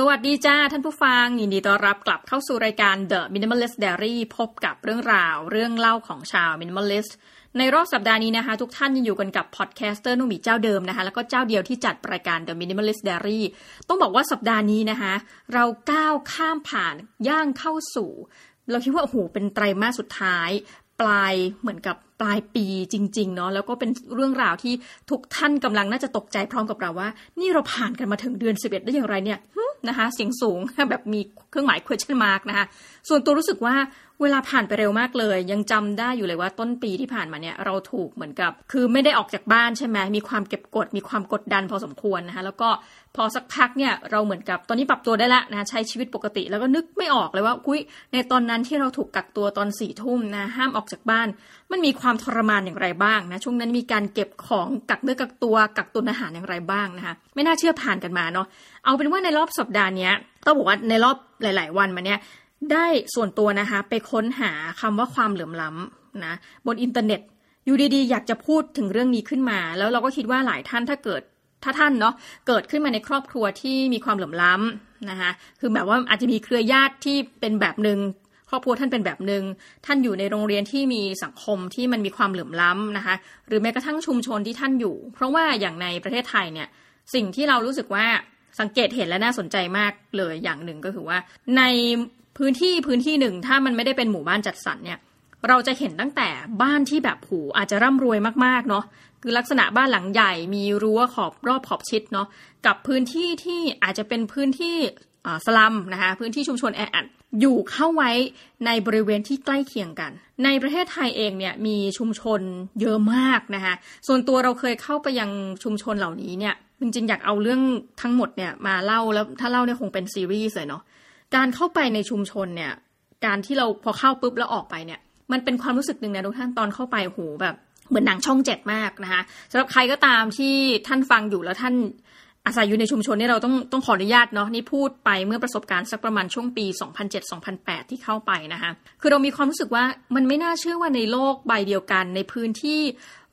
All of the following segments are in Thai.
สวัสดีจ้าท่านผู้ฟัง ยินดีต้อนรับกลับเข้าสู่รายการ The Minimalist Diary พบกับเรื่องราวเรื่องเล่าของชาว Minimalist ในรอบสัปดาห์นี้นะคะ ทุกท่านยังอยู่กันกับพอดแคสเตอร์นุ่มีเจ้าเดิมนะคะ แล้วก็เจ้าเดียวที่จัดรายการ The Minimalist Diary ต้องบอกว่าสัปดาห์นี้นะคะ เราก้าวข้ามผ่านย่างเข้าสู่ เราคิดว่าโอ้โหเป็นไตรมาสสุดท้าย ปลายเหมือนกับ ปลายปีจริง ๆ เนาะแล้วก็เป็นเรื่องราวที่ทุกท่านกำลังน่าจะตกใจพร้อมกับเราว่า นี่เราผ่านกันมาถึงเดือน 11 ได้อย่างไรเนี่ยนะคะเสียงสูงแบบมีเครื่องหมาย question mark นะคะส่วนตัวรู้สึกว่าเวลาผ่านไปเร็วมากเลย ยังจำได้อยู่เลยว่าต้นปีที่ผ่านมาเนี่ยเราถูกเหมือนกับ คือไม่ได้ออกจากบ้านใช่ไหมมีความเก็บกด มีความกดดันพอสมควรนะคะแล้วก็พอสักพักเนี่ยเราเหมือนกับตอนนี้ปรับตัวได้ละนะใช้ชีวิตปกติแล้วก็นึกไม่ออกเลยว่ากุ้ยในตอนนั้นที่เราถูกกักตัวตอนสี่ทุ่มนะห้ามออกจากบ้านมันมีความทรมานอย่างไรบ้างนะช่วงนั้นมีการเก็บของกักเนื้อกักตัวกักตุนอาหารอย่างไรบ้างนะคะ ไม่น่าเชื่อผ่านกันมาเนาะเอาเป็นว่าในรอบสัปดาห์นี้ต้องบอกว่าในรอบหลาย ๆ วันมาเนี้ยได้ส่วนตัวนะคะ ไปค้นหาคำว่าความเหลื่อมล้ำนะบนอินเทอร์เน็ตอยู่ดีๆ อยากจะพูดถึงเรื่องนี้ขึ้นมา แล้วเราก็คิดว่าหลายท่านถ้าเกิดถ้าท่านเนาะเกิดขึ้นมาในครอบครัวที่มีความเหลื่อมล้ำนะคะคือแบบว่าอาจจะมีเครือญาติที่เป็นแบบหนึ่ง ครอบครัวท่านเป็นแบบหนึ่งท่านอยู่ในโรงเรียนที่มีสังคมที่มันมีความเหลื่อมล้ำนะคะ หรือแม้กระทั่งชุมชนที่ท่านอยู่ เพราะว่าอย่างในประเทศไทยเนี่ยสิ่งที่เรารู้สึกว่าสังเกตเห็นและน่าสนใจมากเลยอย่างหนึ่งก็คือว่า ในพื้นที่พื้นที่หนึ่งถ้ามันไม่ได้เป็นหมู่บ้านจัดสรรเนี่ยเราจะเห็นตั้งแต่บ้านที่แบบผูอาจจะร่ำรวยมากๆเนาะคือลักษณะบ้านหลังใหญ่มีรั้วขอบรอบขอบชิดเนาะกับพื้นที่ที่อาจจะเป็นพื้นที่สลัมนะคะพื้นที่ชุมชนแออัด อยู่เข้าไว้ในบริเวณที่ใกล้เคียงกัน ในประเทศไทยเองเนี่ยมีชุมชนเยอะมากนะคะส่วนตัวเราเคยเข้าไปยังชุมชนเหล่านี้เนี่ยจริงๆอยากเอาเรื่องทั้งหมดเนี่ยมาเล่าแล้วถ้าเล่าเนี่ยคงเป็นซีรีส์เลยเนาะการเข้าไปในชุมชนเนี่ยการที่เราพอเข้าปุ๊บแล้วออกไปเนี่ยมันเป็นความรู้สึกหนึ่งนะทุกท่านตอนเข้าไปโหแบบเหมือนหนังช่องเจ็ดมากนะคะสำหรับใครก็ตามที่ท่านฟังอยู่แล้วท่าน อาศัยอยู่ในชุมชนนี่เราต้องต้องขออนุญาตเนาะนี่พูดไปเมื่อประสบการณ์สักประมาณช่วงปี 2007-2008 ที่เข้าไปนะคะคือเรามีความรู้สึกว่ามันไม่น่าเชื่อว่าในโลกใบเดียวกัน ในพื้นที่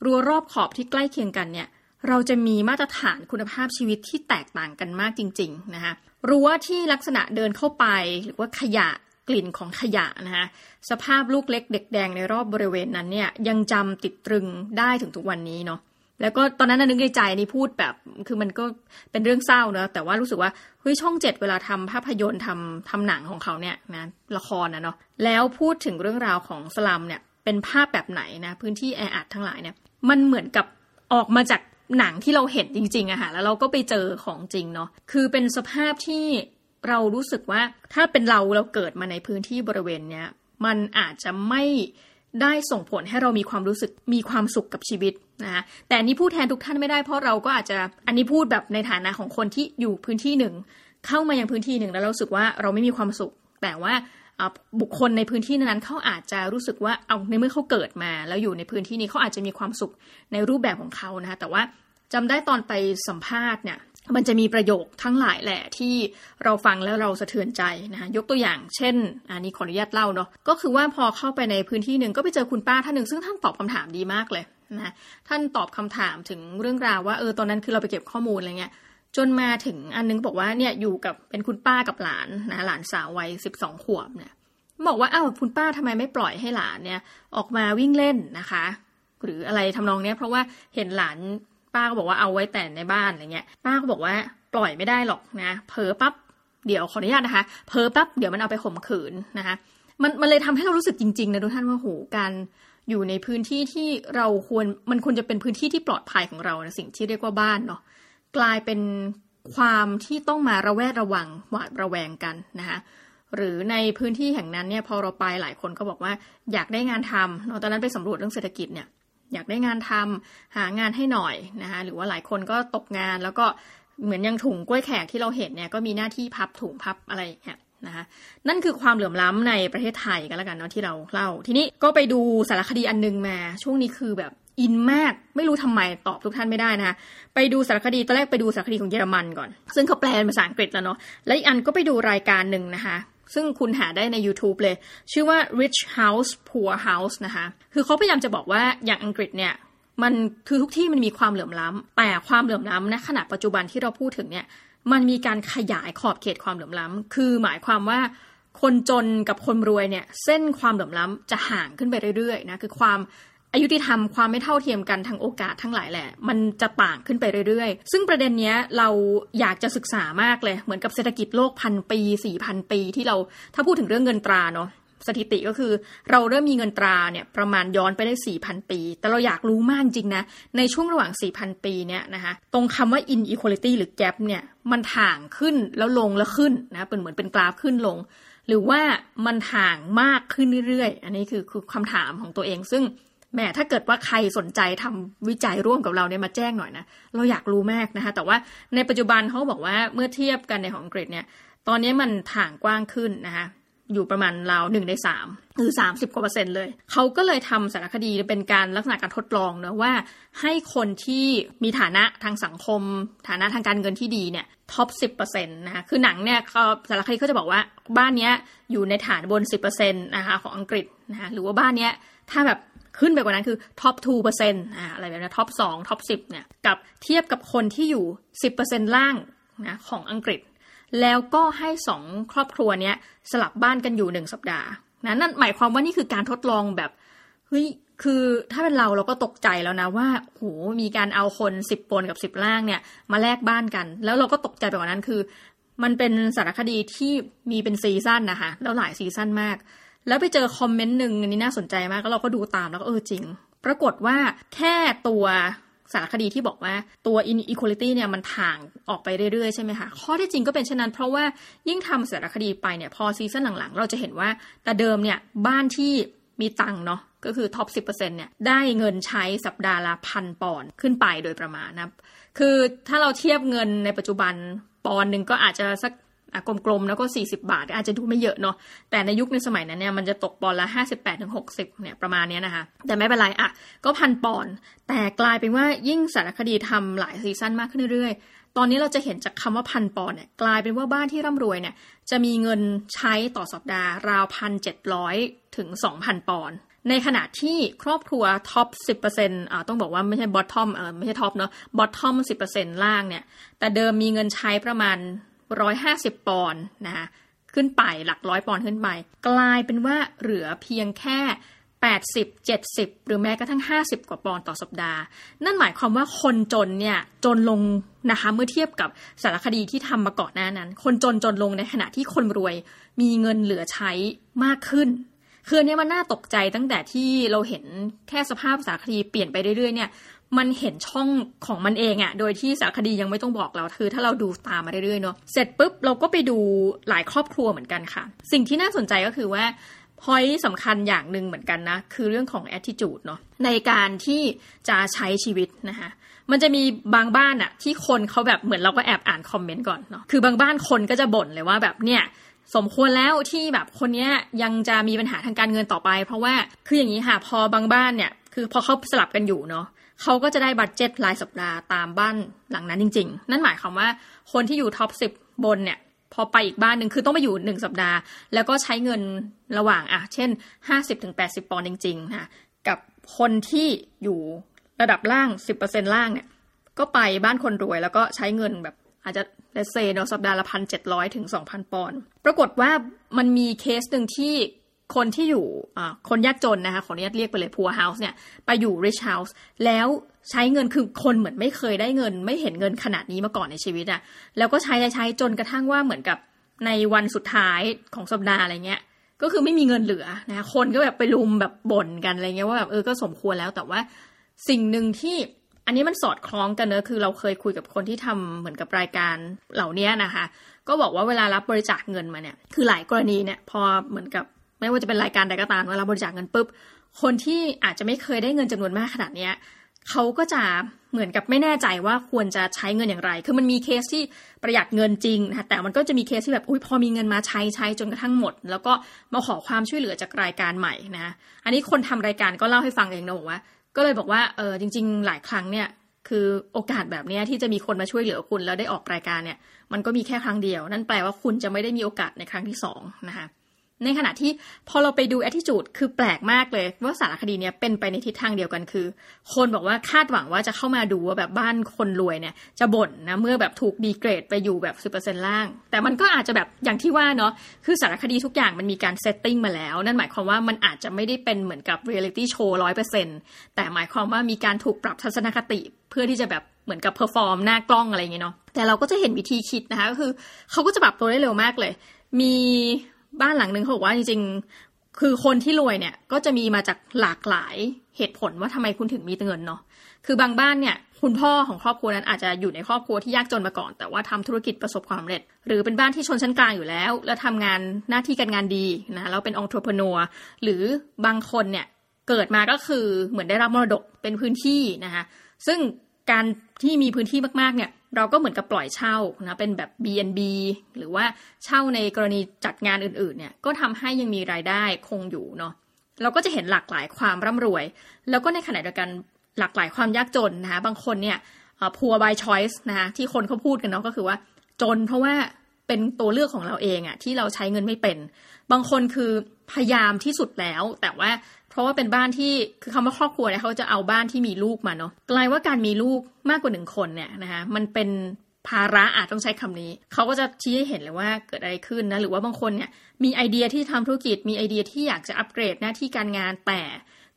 รัวรอบขอบที่ใกล้เคียงกันเนี่ยเราจะมีมาตรฐานคุณภาพชีวิตที่แตกต่างกันมากจริง ๆ นะคะรั้วที่ลักษณะเดินเข้าไปหรือว่าขยะกลิ่นของขยะนะคะสภาพลูกเล็กเด็กแดงในรอบบริเวณนั้นเนี่ยยังจำติดตรึงได้ถึงทุกวันนี้เนาะ แล้วก็ตอนนั้นนึกในใจนี่พูดแบบ คือมันก็เป็นเรื่องเศร้าเนอะแต่ว่ารู้สึกว่าเฮ้ยช่องเจ็ดเวลาทำภาพยนตร์ทำทำหนังของเขาเนี่ยนะละครนะเนาะแล้วพูดถึงเรื่องราวของสลัมเนี่ยเป็นภาพแบบไหนนะพื้นที่แออัดทั้งหลายเนี่ยมันเหมือนกับออกมาจากหนังที่เราเห็นจริงๆอะค่ะแล้วเราก็ไปเจอของจริงเนาะคือเป็นสภาพที่เรารู้สึกว่าถ้าเป็นเราเราเกิดมาในพื้นที่บริเวณเนี้ยมันอาจจะไม่ ได้ส่งผลให้เรามีความรู้สึกมีความสุขกับชีวิตนะคะแต่อันนี้พูดแทนทุกท่านไม่ได้เพราะเราก็อาจจะอันนี้พูดแบบในฐานะของคนที่อยู่พื้นที่หนึ่งเข้ามายังพื้นที่หนึ่งแล้วเราสึกว่าเราไม่มีความสุข แต่ว่าบุคคลในพื้นที่นั้นเขาอาจจะรู้สึกว่าเอาในเมื่อเขาเกิดมา แล้วอยู่ในพื้นที่นี้เขาอาจจะมีความสุขในรูปแบบของเขานะคะแต่ว่าจำได้ตอนไปสัมภาษณ์เนี่ย มันจะมีประโยคทั้งหลายแหละที่เราฟังแล้วเราสะเทือนใจนะคะยกตัวอย่างเช่น อันนี้ขออนุญาตเล่าเนาะก็คือว่าพอเข้าไปในพื้นที่หนึ่งก็ไปเจอคุณป้าท่านหนึ่งซึ่งท่านตอบคำถามดีมากเลยนะท่านตอบคำถามถึงเรื่องราวว่าเออตอนนั้นคือเราไปเก็บข้อมูลอะไรเงี้ยจนมาถึงอันนึงบอกว่าเนี่ยอยู่กับเป็นคุณป้ากับหลานนะหลานสาววัยสิบสองขวบเนี่ยบอกว่าอ้าวคุณป้าทำไมไม่ปล่อยให้หลานเนี่ยออกมาวิ่งเล่นนะคะ หรืออะไรทำนองเนี้ยเพราะว่าเห็นหลาน ป้าก็บอกว่าเอาไว้แต่ในบ้านอะไรเงี้ย ป้าก็บอกว่าปล่อยไม่ได้หรอกนะเผลอปั๊บเดี๋ยวขออนุญาตนะคะเผลอปั๊บเดี๋ยวมันเอาไปข่มขืนนะคะมันมันเลยทำให้เรารู้สึกจริงๆนะทุกท่านว่าโหการอยู่ในพื้นที่ที่เราควรมันควรจะเป็นพื้นที่ที่ปลอดภัยของเรานะสิ่งที่เรียกว่าบ้านเนาะกลายเป็นความที่ต้องมาระแวดระวังหวาดระแวงกันนะคะหรือในพื้นที่แห่งนั้นเนี่ยพอเราไปหลายคนก็บอกว่าอยากได้งานทำเนาะตอนนั้นไปสำรวจเรื่องเศรษฐกิจเนี่ย อยากได้งานทำหางานให้หน่อยนะคะหรือว่าหลายคนก็ตกงานแล้วก็เหมือนยังถุงกล้วยแขกที่เราเห็นเนี่ยก็มีหน้าที่พับถุงพับอะไรเนี่ยนะคะนั่นคือความเหลื่อมล้ำในประเทศไทยกันแล้วกันเนาะที่เราเล่า ทีนี้ก็ไปดูสารคดีอันนึงมา ช่วงนี้คือแบบอินมากไม่รู้ทำไมตอบทุกท่านไม่ได้นะคะไปดูสารคดีตอนแรกไปดูสารคดีของเยอรมันก่อน ซึ่งเขาแปลเป็นภาษาอังกฤษแล้วเนาะและอีกอันก็ไปดูรายการหนึ่งนะคะ ซึ่งคุณหาได้ใน YouTube เลย ชื่อว่า Rich House Poor House นะคะ คือเขาพยายามจะบอกว่าอย่างอังกฤษเนี่ย มันคือทุกที่มันมีความเหลื่อมล้ำแต่ความเหลื่อมล้ำนะขณะปัจจุบันที่เราพูดถึงเนี่ยมันมีการขยายขอบเขตความเหลื่อมล้ำคือหมายความว่าคนจนกับคนรวยเนี่ยเส้นความเหลื่อมล้ำจะห่างขึ้นไปเรื่อยๆนะคือความ อายุติธรรมความไม่เท่าเทียมกันทางโอกาสทั้งหลายแหละ มันจะต่างขึ้นไปเรื่อยๆ ซึ่งประเด็นเนี้ยเราอยากจะศึกษามากเลย เหมือนกับเศรษฐกิจโลกพันปีสี่พันปีที่เราถ้าพูดถึงเรื่องเงินตราเนาะสถิติก็คือเราเริ่มมีเงินตราเนี่ยประมาณย้อนไปได้ 4,000 ปี แต่เราอยากรู้มากจริงนะ ในช่วงระหว่าง 4,000 ปีเนี่ยนะคะตรงคำว่า inequality หรือ gap เนี่ยมันถ่างขึ้นแล้วลงแล้วขึ้นนะเป็นเหมือนเป็นกราฟขึ้นลง หรือว่ามันถ่างมากขึ้นเรื่อยๆ อันนี้คือคือคำถามของตัวเอง ซึ่ง แม่ถ้าเกิดว่าใครสนใจทำวิจัยร่วมกับเราเนี่ยมาแจ้งหน่อยนะ เราอยากรู้มากนะคะ แต่ว่าในปัจจุบันเขาบอกว่าเมื่อเทียบกันในของอังกฤษเนี่ย ตอนนี้มันถ่างกว้างขึ้นนะคะอยู่ประมาณราวหนึ่งในสามคือสามสิบกว่าเปอร์เซ็นต์เลย เขาก็เลยทำสารคดีเป็นการลักษณะการทดลองเนะว่า ให้คนที่มีฐานะทางสังคม ฐานะทางการเงินที่ดีเนี่ย top สิบเปอร์เซ็นต์นะคะคือหนังเนี่ยสารคดีเขาจะบอกว่าบ้านเนี้ยอยู่ในฐานบนสิบเปอร์เซ็นต์นะคะของอังกฤษนะคะหรือว่าบ้านเนี้ย ถ้าแบบขึ้นไปกว่านั้นคือ top 2%อนต์อะไรแบบนี้ top 2 top 10เนี่ยกับเทียบกับคนที่อยู่ 10%ล่างนะของอังกฤษ แล้วก็ให้สองครอบครัวเนี้ยสลับบ้านกันอยู่หนึ่งสัปดาห์นะนั่นหมายความว่านี่คือการทดลองแบบเฮ้ยคือถ้าเป็นเราเราก็ตกใจแล้วนะว่าโหมีการเอาคนสิบบนกับสิบล่างเนี่ยมาแลกบ้านกัน แล้วเราก็ตกใจไปกว่านั้นคือ มันเป็นสารคดีที่มีเป็นซีซั่นนะคะแล้วหลายซีซั่นมาก แล้วไปเจอคอมเมนต์หนึ่งอันนี้น่าสนใจมากแล้วเราก็ดูตามแล้วก็เออจริง ปรากฏว่าแค่ตัวสารคดีที่บอกว่าตัว inequality เนี่ยมันถ่างออกไปเรื่อยๆ ใช่ไหมคะข้อที่จริงก็เป็นเช่นนั้น เพราะว่ายิ่งทำสารคดีไปเนี่ยพอซีซั่นหลังๆ เราจะเห็นว่าแต่เดิมเนี่ยบ้านที่มีตังเนาะก็คือ top สิบเนี่ยได้เงินใช้สัปดาห์ละพันปอนด์ขึ้นไปโดยประมาณนะคือถ้าเราเทียบเงินในปัจจุบันปอนด์หนึ่งก็อาจจะสัก กลมๆแล้วก็ 40 บาท อาจจะดูไม่เยอะเนาะแต่ในยุคในสมัยนั้นเนี่ยมันจะตกปอนด์ละ58ถึง60เนี่ยประมาณนี้นะคะ แต่ไม่เป็นไรอะก็พันปอนด์แต่กลายเป็นว่ายิ่งสารคดีทำหลายซีซั่นมากขึ้นเรื่อยๆ ตอนนี้เราจะเห็นจากคำว่าพันปอนด์เนี่ยกลายเป็นว่าบ้านที่ร่ำรวยเนี่ยจะมีเงินใช้ต่อสัปดาห์ราวพันเจ็ดร้อยถึงสองพันปอนด์ในขณะที่ครอบครัว top สิบเปอร์เซ็นต์อ่าต้องบอกว่าไม่ใช่ bottom เออไม่ใช่ top เนาะบอททอมสิบเปอร์เซ็นต์ล่างเนี่ย แต่เดิมมีเงินใช้ประมาณ ร้อยห้าสิบปอนด์นะคะขึ้นไปหลักร้อยปอนด์ขึ้นไป กลายเป็นว่าเหลือเพียงแค่ 80 70 หรือแม้กระทั่ง 50 กว่าปอนด์ต่อสัปดาห์ นั่นหมายความว่าคนจนเนี่ยจนลงนะคะเมื่อเทียบกับสารคดีที่ทำมาก่อนหน้านั้น คนจนจนลงในขณะที่คนรวยมีเงินเหลือใช้มากขึ้นคือเนี้ยมันน่าตกใจตั้งแต่ที่เราเห็นแค่สภาพสารคดีเปลี่ยนไปเรื่อยๆเนี่ย มันเห็นช่องของมันเองอะโดยที่สารคดียังไม่ต้องบอกเราคือถ้าเราดูตามมาเรื่อยๆเนาะเสร็จปุ๊บเราก็ไปดูหลายครอบครัวเหมือนกันค่ะ สิ่งที่น่าสนใจก็คือว่าพอยสำคัญอย่างหนึ่งเหมือนกันนะ คือเรื่องของ attitude เนาะในการที่จะใช้ชีวิตนะคะมันจะมีบางบ้านอะที่คนเขาแบบเหมือนเราก็แอบอ่านคอมเมนต์ก่อนเนาะคือบางบ้านคนก็จะบ่นเลยว่าแบบเนี่ยสมควรแล้วที่แบบคนนี้ยังจะมีปัญหาทางการเงินต่อไป เพราะว่าคืออย่างนี้ค่ะพอบางบ้านเนี่ยคือพอเขาสลับกันอยู่เนาะ เขาก็จะได้ budget รายสัปดาห์ตามบ้านหลังนั้นจริง ๆ นั่นหมายความว่าคนที่อยู่ top สิบบนเนี่ยพอไปอีกบ้านหนึ่งคือต้องไปอยู่หนึ่งสัปดาห์ แล้วก็ใช้เงินระหว่างอะเช่นห้าสิบถึงแปดสิบปอนด์จริงๆนะกับคนที่อยู่ระดับล่างสิบเปอร์เซ็นต์ล่างเนี่ยก็ไปบ้านคนรวยแล้วก็ใช้เงินแบบอาจจะเลเซเนาะสัปดาห์ละพันเจ็ดร้อยถึงสองพันปอนด์ปรากฏว่ามันมีเคสหนึ่งที่ คนที่อยู่คนยากจนนะคะขออนุญาตเรียกไปเลย poor house เนี่ยไปอยู่ rich house แล้วใช้เงินคือคนเหมือนไม่เคยได้เงิน ไม่เห็นเงินขนาดนี้มาก่อนในชีวิตอะแล้วก็ใช้ใช้จนกระทั่งว่าเหมือนกับในวันสุดท้ายของสัปดาห์อะไรเงี้ยก็คือไม่มีเงินเหลือนะคะคนก็แบบไปรุมแบบบ่นกันอะไรเงี้ยว่าแบบเออก็สมควรแล้วแต่ว่าสิ่งหนึ่งที่อันนี้มันสอดคล้องกันเนอะคือเราเคยคุยกับคนที่ทำเหมือนกับรายการเหล่านี้นะคะ ก็บอกว่าเวลารับบริจาคเงินมาเนี่ย คือหลายกรณีเนี่ยพอเหมือนกับ ไม่ว่าจะเป็นรายการใดก็ตามเวลาบริจาคเงินปุ๊บคนที่อาจจะไม่เคยได้เงินจำนวนมากขนาดเนี้ยเขาก็จะเหมือนกับไม่แน่ใจว่าควรจะใช้เงินอย่างไร คือมันมีเคสที่ประหยัดเงินจริงนะแต่มันก็จะมีเคสที่แบบอุ้ยพอมีเงินมาใช้ใช้จนกระทั่งหมด แล้วก็มาขอความช่วยเหลือจากรายการใหม่นะ อันนี้คนทำรายการก็เล่าให้ฟังเองนะบอกว่า ก็เลยบอกว่าเออจริง ๆ หลายครั้งเนี่ยคือโอกาสแบบนี้ที่จะมีคนมาช่วยเหลือคุณแล้วได้ออกรายการเนี่ย มันก็มีแค่ครั้งเดียว นั่นแปลว่าคุณจะไม่ได้มีโอกาสในครั้งที่สองนะคะ ในขณะที่พอเราไปดู attitude คือแปลกมากเลย ว่าสารคดีเนี้ยเป็นไปในทิศทางเดียวกันคือ คนบอกว่าคาดหวังว่าจะเข้ามาดูว่าแบบบ้านคนรวยเนี่ย จะบ่นนะเมื่อแบบถูกดีเกรดไปอยู่แบบสิบเปอร์เซ็นล่าง แต่มันก็อาจจะแบบอย่างที่ว่าเนาะคือสารคดีทุกอย่างมันมีการ setting มาแล้ว นั่นหมายความว่ามันอาจจะไม่ได้เป็นเหมือนกับเรียลิตี้โชว์ร้อยเปอร์เซ็นต์แต่หมายความว่ามีการถูกปรับทัศนคติเพื่อที่จะแบบเหมือนกับ perform หน้ากล้องอะไรอย่างเงี้ยเนาะแต่เราก็จะเห็นวิธีคิดนะคะก็คือเขาก็จะปรับตัวได้เร็วมากเลย มี บ้านหลังหนึ่งเขาบอกว่าจริงๆ คือคนที่รวยเนี่ยก็จะมีมาจากหลากหลายเหตุผลว่าทำไมคุณถึงมีเงินเนาะ คือบางบ้านเนี่ยคุณพ่อของครอบครัวนั้นอาจจะอยู่ในครอบครัวที่ยากจนมาก่อน แต่ว่าทำธุรกิจประสบความสำเร็จ หรือเป็นบ้านที่ชนชั้นกลางอยู่แล้ว แล้วทำงานหน้าที่การงานดีนะแล้วเป็นองค์ประกอบหรือบางคนเนี่ยเกิดมาก็คือเหมือนได้รับมรดกเป็นพื้นที่นะคะซึ่งการที่มีพื้นที่มากๆเนี่ย เราก็เหมือนกับปล่อยเช่านะเป็นแบบ B&B หรือว่าเช่าในกรณีจัดงานอื่นๆเนี่ยก็ทำให้ยังมีรายได้คงอยู่เนาะเราก็จะเห็นหลากหลายความร่ำรวย แล้วก็ในขณะเดียวกันหลากหลายความยากจนนะคะบางคนเนี่ย poor by choice นะคะที่คนเขาพูดกันเนาะก็คือว่าจนเพราะว่า เป็นตัวเลือกของเราเองอะที่เราใช้เงินไม่เป็น บางคนคือพยายามที่สุดแล้ว แต่ว่าเพราะว่าเป็นบ้านที่คือคำว่าครอบครัวเนี่ยเขาจะเอาบ้านที่มีลูกมาเนาะกลายว่าการมีลูกมากกว่าหนึ่งคนเนี่ยนะคะมันเป็นภาระอาจต้องใช้คำนี้ เขาก็จะชี้ให้เห็นเลยว่าเกิดอะไรขึ้นนะ หรือว่าบางคนเนี่ยมีไอเดียที่ทำธุรกิจ มีไอเดียที่อยากจะอัปเกรดหน้าที่การงานแต่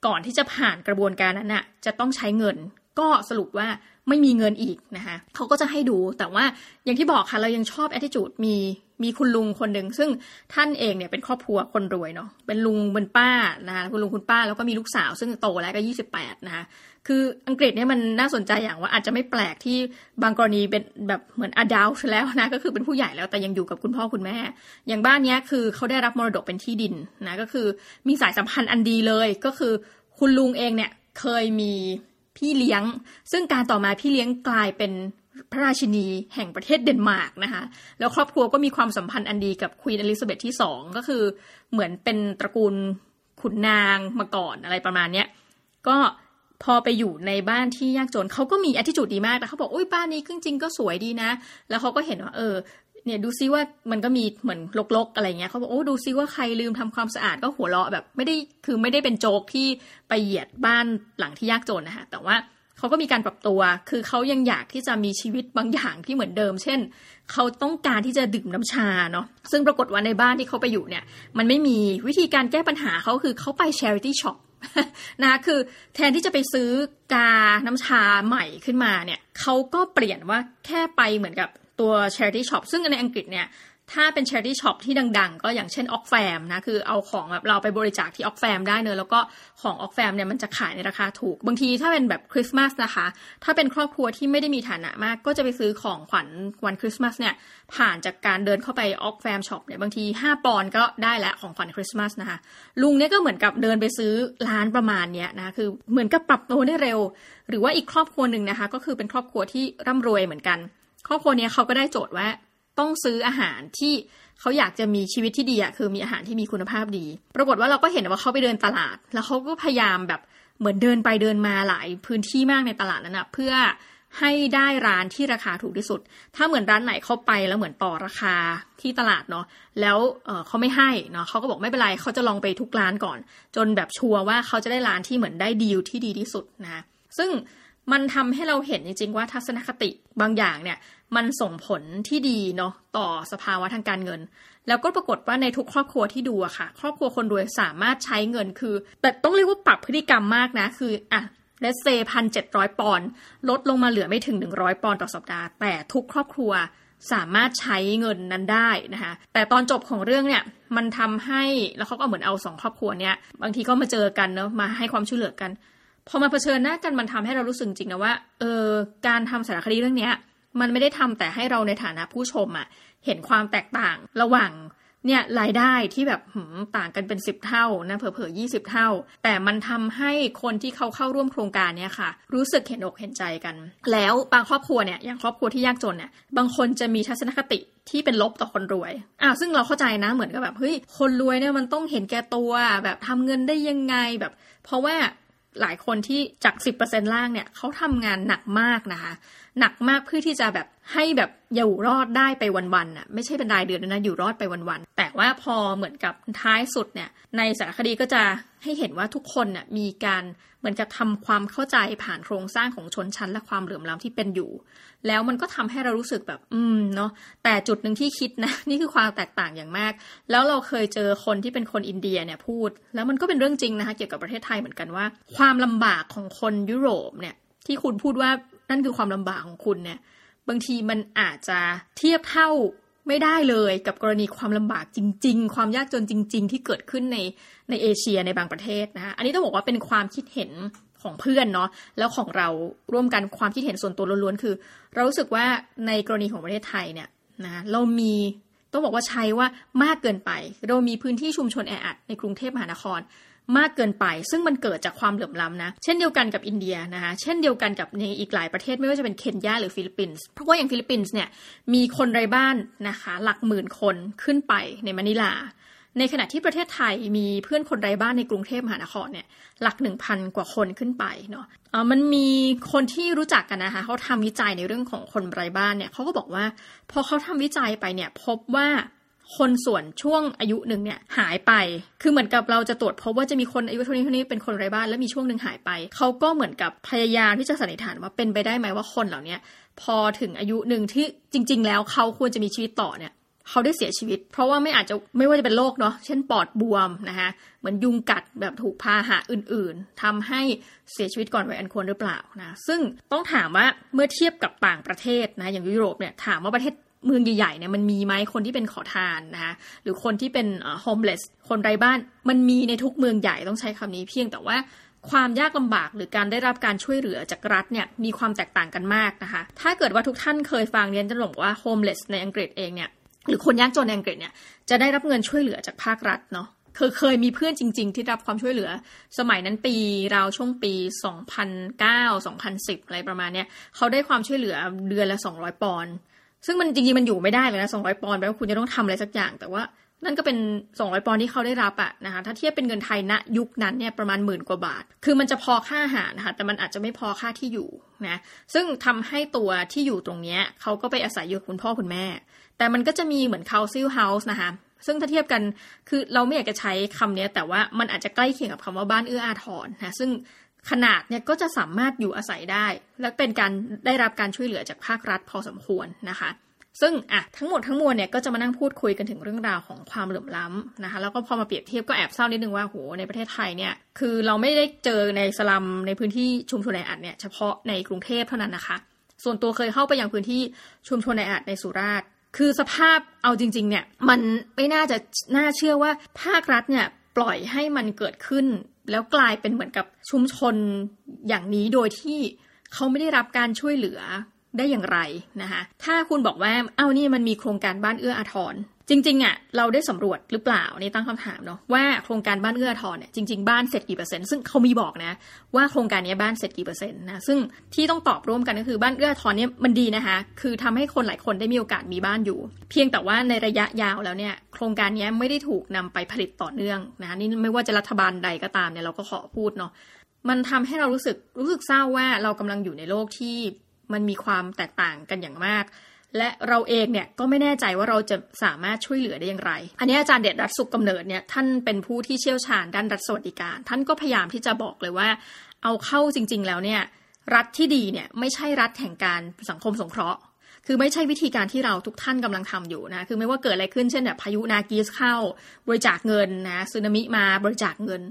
ก่อนที่จะผ่านกระบวนการนั้นน่ะจะต้องใช้เงิน ก็สรุปว่า ไม่มีเงินอีกนะคะเขาก็จะให้ดูแต่ว่าอย่างที่บอกค่ะเรายังชอบ attitude มีมีคุณลุงคนหนึ่งซึ่งท่านเองเนี่ยเป็นครอบครัวคนรวยเนาะเป็นลุงเป็นป้านะคะคุณลุงคุณป้าแล้วก็มีลูกสาว ซึ่งโตแล้วก็ยี่สิบแปดนะคะคืออังกฤษเนี่ยมันน่าสนใจอย่างว่าอาจจะไม่แปลกที่บางกรณีเป็นแบบเหมือนอดัลแล้วนะก็คือเป็นผู้ใหญ่แล้วแต่ยังอยู่กับคุณพ่อคุณแม่ อย่างบ้านนี้คือเขาได้รับมรดกเป็นที่ดินนะก็คือมีสายสัมพันธ์อันดีเลยก็คือคุณลุงเองเนี่ยเคยมี พี่เลี้ยง ซึ่งการต่อมาพี่เลี้ยงกลายเป็นพระราชินีแห่งประเทศเดนมาร์กนะคะแล้วครอบครัวก็มีความสัมพันธ์อันดีกับควีนอลิซาเบธที่สองก็คือเหมือนเป็นตระกูลขุนนางมาก่อนอะไรประมาณเนี้ยก็พอไปอยู่ในบ้านที่ยากจนเขาก็มีอธิจุดดีมากแต่เขาบอกโอ้ยบ้านนี้จริงๆก็สวยดีนะ แล้วเขาก็เห็นว่าเออ เนี่ยดูซิว่ามันก็มีเหมือนลกๆอะไรเงี้ยเขาบอกโอ้ดูซิว่าใครลืมทำความสะอาดก็หัวเราะแบบไม่ได้คือไม่ได้เป็นโจกที่ไปเหยียดบ้านหลังที่ยากจนนะคะแต่ว่าเขาก็มีการปรับตัว คือเขายังอยากที่จะมีชีวิตบางอย่างที่เหมือนเดิม เช่น เขาต้องการที่จะดื่มน้ำชาเนาะ ซึ่งปรากฏว่าในบ้านที่เขาไปอยู่เนี่ย มันไม่มีวิธีการแก้ปัญหาเขาคือเขาไป charity shop นะคือแทนที่จะไปซื้อกาน้ำชาใหม่ขึ้นมาเนี่ยเขาก็เปลี่ยนว่าแค่ไปเหมือนกับ ตัว charity shop ซึ่งในอังกฤษเนี่ยถ้าเป็น charity shop ที่ดัง ๆ ก็อย่างเช่น Oxfam นะ คือเอาของแบบเราไปบริจาคที่ Oxfam ได้เนอะแล้วก็ของ Oxfam เนี่ยมันจะขายในราคาถูก บางทีถ้าเป็นแบบคริสต์มาสนะคะ ถ้าเป็นครอบครัวที่ไม่ได้มีฐานะมาก ก็จะไปซื้อของขวัญวันคริสต์มาสเนี่ย ผ่านจากการเดินเข้าไป Oxfam shop เนี่ยบางที 5 ปอนด์ก็ได้แล้วของขวัญคริสต์มาสนะคะ ลุงเนี่ยก็เหมือนกับเดินไปซื้อร้านประมาณเนี้ยนะคือเหมือนกับปรับตัวได้เร็ว หรือว่าอีกครอบครัวหนึ่งนะคะ ก็คือเป็นครอบครัวที่ร่ำรวยเหมือนกัน ครอบครัวนี้เขาก็ได้โจทย์ว่า ต้องซื้ออาหารที่เขาอยากจะมีชีวิตที่ดีอะคือมีอาหารที่มีคุณภาพดี ปรากฏว่าเราก็เห็นว่าเขาไปเดินตลาด แล้วเขาก็พยายามแบบเหมือนเดินไปเดินมาหลายพื้นที่มากในตลาดนั้นอะเพื่อให้ได้ร้านที่ราคาถูกที่สุด ถ้าเหมือนร้านไหนเข้าไปแล้วเหมือนต่อราคาที่ตลาดเนาะ แล้วเเขาไม่ให้เนาะเขาก็บอกไม่เป็นไรเขาจะลองไปทุกร้านก่อน จนแบบชัวร์ว่าเขาจะได้ร้านที่เหมือนได้ดีลที่ดีที่สุดนะ ซึ่ง มันทำให้เราเห็นจริง ๆ ว่าทัศนคติบางอย่างเนี่ย มันส่งผลที่ดีเนาะต่อสภาวะทางการเงิน แล้วก็ปรากฏว่าในทุกครอบครัวที่ดูอะค่ะ ครอบครัวคนรวยสามารถใช้เงินคือ แต่ต้องเรียกว่าปรับพฤติกรรมมากนะ คืออะ let's say พันเจ็ดร้อยปอนด์ลดลงมาเหลือไม่ถึงหนึ่งร้อยปอนด์ต่อสัปดาห์ แต่ทุกครอบครัวสามารถใช้เงินนั้นได้นะคะ แต่ตอนจบของเรื่องเนี่ยมันทำให้แล้วเขาก็เหมือนเอาสองครอบครัวเนี่ยบางทีก็มาเจอกันเนาะมาให้ความช่วยเหลือกัน พอมาเผชิญหน้ากันมันทำให้เรารู้สึกจริงนะว่า เออ การทำสารคดีเรื่องนี้มันไม่ได้ทำแต่ให้เราในฐานะผู้ชมอะเห็นความแตกต่างระหว่างเนี่ยรายได้ที่แบบหืมต่างกันเป็นสิบเท่านะเผลอๆยี่สิบเท่า แต่มันทำให้คนที่เขาเข้าร่วมโครงการเนี่ยค่ะ รู้สึกเห็นอกเห็นใจกัน แล้วบางครอบครัวเนี่ยอย่างครอบครัวที่ยากจนเนี่ยบางคนจะมีทัศนคติที่เป็นลบต่อคนรวยอ้าวซึ่งเราเข้าใจนะเหมือนกับแบบเฮ้ยคนรวยเนี่ยมันต้องเห็นแก่ตัวแบบทำเงินได้ยังไงแบบ เพราะว่า หลายคนที่จาก 10%ล่างเนี่ยเขาทำงานหนักมากนะคะ หนักมากเพื่อที่จะแบบให้แบบอยู่รอดได้ไปวันๆน่ะไม่ใช่เป็นรายเดือนนะอยู่รอดไปวันๆแต่ว่าพอเหมือนกับท้ายสุดเนี่ยในสารคดีก็จะให้เห็นว่าทุกคนน่ะมีการ เหมือนกับทำความเข้าใจผ่านโครงสร้างของชนชั้น และความเหลื่อมล้ำที่เป็นอยู่ แล้วมันก็ทำให้เรารู้สึกแบบ อืมเนาะแต่จุดหนึ่งที่คิดนะ นี่คือความแตกต่างอย่างมาก แล้วเราเคยเจอคนที่เป็นคนอินเดียเนี่ยพูด แล้วมันก็เป็นเรื่องจริงนะคะเกี่ยวกับประเทศไทยเหมือนกันว่า ความลำบากของคนยุโรปเนี่ย ที่คุณพูดว่านั่นคือความลำบากของคุณเนี่ยบางทีมันอาจจะเทียบเท่า ไม่ได้เลยกับกรณีความลำบากจริง ๆ ความยากจนจริง ๆ ที่เกิดขึ้นในในเอเชียในบางประเทศนะคะอันนี้ต้องบอกว่าเป็นความคิดเห็นของเพื่อนเนาะแล้วของเราร่วมกันความคิดเห็นส่วนตัวล้วนๆคือ เรารู้สึกว่าในกรณีของประเทศไทยเนี่ยนะเรามีต้องบอกว่าใช้ว่ามากเกินไป เรามีพื้นที่ชุมชนแออัดในกรุงเทพมหานคร มากเกินไป ซึ่งมันเกิดจากความเหลื่อมล้ำนะ เช่นเดียวกันกับอินเดียนะคะเช่นเดียวกันกับในอีกหลายประเทศไม่ว่าจะเป็นเคนยาหรือฟิลิปปินส์เพราะว่าอย่างฟิลิปปินส์เนี่ยมีคนไร้บ้านนะคะหลักหมื่นคนขึ้นไปในมะนิลา ในขณะที่ประเทศไทยมีเพื่อนคนไร้บ้านในกรุงเทพมหานครเนี่ยหลักหนึ่งพันกว่าคนขึ้นไปเนาะเออมันมีคนที่รู้จักกันนะคะเขาทำวิจัยในเรื่องของคนไร้บ้านเนี่ยเขาก็บอกว่าพอเขาทำวิจัยไปเนี่ยพบว่า คนส่วนช่วงอายุหนึ่งเนี่ยหายไป คือเหมือนกับเราจะตรวจพบว่าจะมีคนอายุเท่านี้เท่านี้เป็นคนไร้บ้านแล้วมีช่วงหนึ่งหายไป เขาก็เหมือนกับพยายามที่จะสันนิษฐานว่าเป็นไปได้ไหมว่าคนเหล่านี้พอถึงอายุหนึ่งที่จริง ๆ แล้วเขาควรจะมีชีวิตต่อเนี่ยเขาได้เสียชีวิต เพราะว่าไม่อาจจะไม่ว่าจะเป็นโรคเนาะเช่นปอดบวมนะคะเหมือนยุงกัดแบบถูกพาหะอื่นๆทำให้เสียชีวิตก่อนวัยอันควรหรือเปล่านะซึ่งต้องถามว่าเมื่อเทียบกับต่างประเทศนะอย่างยุโรปเนี่ยถามว่าประเทศ เมืองใหญ่ๆเนี่ยมันมีไหมคนที่เป็นขอทานนะคะหรือคนที่เป็นโฮมเลสคนไร้บ้านมันมีในทุกเมืองใหญ่ต้องใช้คำนี้เพียงแต่ว่าความยากลำบากหรือการได้รับการช่วยเหลือจากรัฐเนี่ยมีความแตกต่างกันมากนะคะ ถ้าเกิดว่าทุกท่านเคยฟังเรียนจะบอกว่าโฮมเลสในอังกฤษเองเนี่ยหรือคนยากจนในอังกฤษเนี่ยจะได้รับเงินช่วยเหลือจากภาครัฐเนาะเคยเคยมีเพื่อนจริง ๆ ที่รับความช่วยเหลือ สมัยนั้นปีราวช่วงปี 2009 2010 อะไรประมาณเนี้ยเขาได้ความช่วยเหลือเดือนละ 200 ปอนด์ ซึ่งมันจริงๆมันอยู่ไม่ได้เลยนะ200ปอนด์แปลว่าคุณจะต้องทำอะไรสักอย่าง แต่ว่านั่นก็เป็น 200 ปอนด์ที่เขาได้รับอะนะคะ ถ้าเทียบเป็นเงินไทยณยุคนั้นเนี่ยประมาณหมื่นกว่าบาท คือมันจะพอค่าอาหารนะคะแต่มันอาจจะไม่พอค่าที่อยู่นะ ซึ่งทำให้ตัวที่อยู่ตรงนี้เขาก็ไปอาศัยอยู่คุณพ่อคุณแม่ แต่มันก็จะมีเหมือน council house นะคะ ซึ่งถ้าเทียบกันคือเราไม่อยากจะใช้คำนี้แต่ว่ามันอาจจะใกล้เคียงกับคำว่าบ้านเอื้ออาทรนะ ซึ่ง ขนาดเนี่ยก็จะสามารถอยู่อาศัยได้ และเป็นการได้รับการช่วยเหลือจากภาครัฐพอสมควรนะคะ ซึ่งอะทั้งหมดทั้งมวลเนี่ยก็จะมานั่งพูดคุยกันถึงเรื่องราวของความเหลื่อมล้ำนะคะ แล้วก็พอมาเปรียบเทียบก็แอบเศร้านิดนึงว่าโหในประเทศไทยเนี่ยคือเราไม่ได้เจอในสลัมในพื้นที่ชุมชนในอัดเนี่ยเฉพาะในกรุงเทพเท่านั้นนะคะ ส่วนตัวเคยเข้าไปยังพื้นที่ชุมชนในอัดในสุราษฎร์คือสภาพเอาจริง ๆ เนี่ยมันไม่น่าจะน่าเชื่อว่าภาครัฐเนี่ย ปล่อยให้มันเกิดขึ้น แล้วกลายเป็นเหมือนกับชุมชนอย่างนี้โดยที่เขาไม่ได้รับการช่วยเหลือได้อย่างไรนะคะถ้าคุณบอกว่า เอานี่มันมีโครงการบ้านเอื้ออาทร จริงๆอะเราได้สำรวจหรือเปล่านี่ตั้งคำถามเนาะว่าโครงการบ้านเอื้อทอนเนี่ยจริงๆบ้านเสร็จกี่เปอร์เซ็นต์ซึ่งเขามีบอกนะ ว่าโครงการนี้บ้านเสร็จกี่เปอร์เซ็นต์นะซึ่งที่ต้องตอบร่วมกันก็คือบ้านเอื้อทอนเนี่ยมันดีนะคะคือทำให้คนหลายคนได้มีโอกาสมีบ้านอยู่ เพียงแต่ว่าในระยะยาวแล้วเนี่ยโครงการนี้ไม่ได้ถูกนำไปผลิตต่อเนื่องนะนี่ไม่ว่าจะรัฐบาลใดก็ตามเนี่ยเราก็ขอพูดเนาะมันทำให้เรารู้สึกรู้สึกเศร้าว่าเรากำลังอยู่ในโลกที่มันมีความแตกต่างกันอย่างมาก และเราเองเนี่ยก็ไม่แน่ใจว่าเราจะสามารถช่วยเหลือได้อย่างไร อันนี้อาจารย์เด็ดรัฐสุขกำเนิดเนี่ยท่านเป็นผู้ที่เชี่ยวชาญด้านรัฐสวัสดิการ ท่านก็พยายามที่จะบอกเลยว่า เอาเข้าจริง ๆ แล้วเนี่ยรัฐที่ดีเนี่ยไม่ใช่รัฐแห่งการสังคมสงเคราะห์คือไม่ใช่วิธีการที่เราทุกท่านกำลังทำอยู่นะ คือไม่ว่าเกิดอะไรขึ้นเช่นแบบพายุนากีสเข้า บริจาคเงินนะสึนามิมาบริจาคเงิน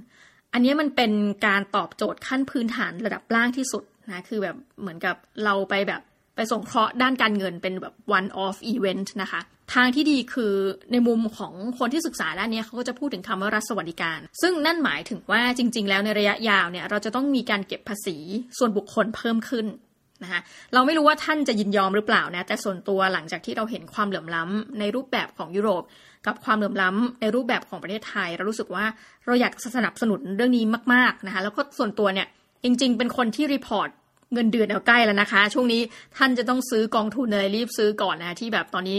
อันนี้มันเป็นการตอบโจทย์ขั้นพื้นฐานระดับล่างที่สุดนะ คือแบบเหมือนกับเราไปแบบ ไปส่งเคราะห์ด้านการเงินเป็นแบบ one off event นะคะ ทางที่ดีคือในมุมของคนที่ศึกษาด้านนี้เขาก็จะพูดถึงคำว่ารัฐสวัสดิการ ซึ่งนั่นหมายถึงว่าจริง ๆ แล้วในระยะยาวเนี่ยเราจะต้องมีการเก็บภาษีส่วนบุคคลเพิ่มขึ้นนะคะเราไม่รู้ว่าท่านจะยินยอมหรือเปล่านะ แต่ส่วนตัวหลังจากที่เราเห็นความเหลื่อมล้ำในรูปแบบของยุโรป กับความเหลื่อมล้ำในรูปแบบของประเทศไทย เรารู้สึกว่าเราอยากสนับสนุนเรื่องนี้มาก ๆนะคะ แล้วก็ส่วนตัวเนี่ยจริง ๆ เป็นคนที่รีพอร์ต เงินเดือนเอาใกล้แล้วนะคะ ช่วงนี้ท่านจะต้องซื้อกองทุนอะไรรีบซื้อก่อนนะที่แบบตอนนี้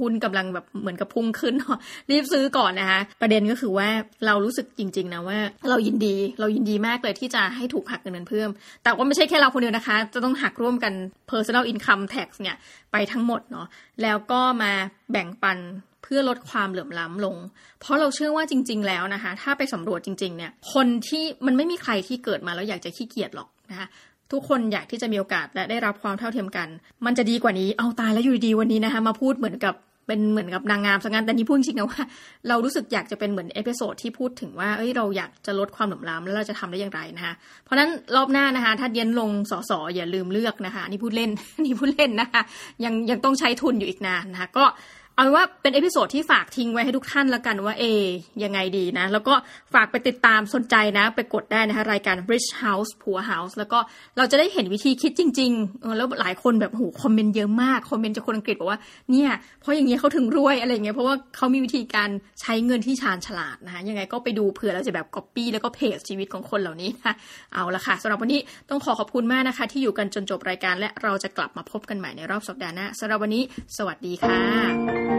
หุ้นกำลังแบบเหมือนกับพุ่งขึ้น รีบซื้อก่อนนะคะประเด็นก็คือว่าเรารู้สึกจริง ๆนะว่า เรายินดีเรายินดีมากเลยที่จะให้ถูกหักเงินเดือนเพิ่ม แต่ว่าไม่ใช่แค่เราคนเดียวนะคะ จะต้องหักร่วมกัน personal income tax เนี่ยไปทั้งหมดเนาะแล้วก็มาแบ่งปันเพื่อลดความเหลื่อมล้ำลง เพราะเราเชื่อว่าจริง ๆ แล้วนะคะ ถ้าไปสำรวจจริง ๆ เนี่ย คนที่มันไม่มีใครที่เกิดมาแล้วอยากจะขี้เกียจหรอกนะคะ ทุกคนอยากที่จะมีโอกาสและได้รับความเท่าเทียมกัน มันจะดีกว่านี้เอาตายแล้วอยู่ดีวันนี้นะคะมาพูดเหมือนกับเป็นเหมือนกับนางงามสังงานแต่นี่พูดจริงนะว่าเรารู้สึกอยากจะเป็นเหมือน episode ที่พูดถึงว่าเอ้ยเราอยากจะลดความเหลื่อมล้ำแล้วเราจะทำได้อย่างไรนะคะเพราะนั้นรอบหน้านะคะถ้าเย็นลงสอสออย่าลืมเลือกนะคะนี่พูดเล่นนี่พูดเล่นนะคะยังยังต้องใช้ทุนอยู่อีกนานนะคะก็ เอาเป็นว่าเป็น episode ที่ฝากทิ้งไว้ให้ทุกท่านละกันว่าเอยังไงดีนะ แล้วก็ฝากไปติดตามสนใจนะ ไปกดได้นะคะรายการ Rich House Poor House แล้วก็เราจะได้เห็นวิธีคิดจริงๆแล้วหลายคนแบบโหคอมเมนต์เยอะมาก คอมเมนต์จากคนอังกฤษบอกว่าเนี่ยเพราะอย่างนี้เขาถึงรวยอะไรเงี้ยเพราะว่าเขามีวิธีการใช้เงินที่ชาญฉลาดนะคะยังไงก็ไปดูเผื่อเราจะแบบก๊อปปี้แล้วก็ paste ชีวิตของคนเหล่านี้นะเอาละค่ะสำหรับวันนี้ต้องขอขอบคุณมากนะคะ ที่อยู่กันจนจบรายการและเราจะกลับมาพบกันใหม่ในรอบสัปดาห์หน้าสำหรับวันนี้ สวัสดีค่ะ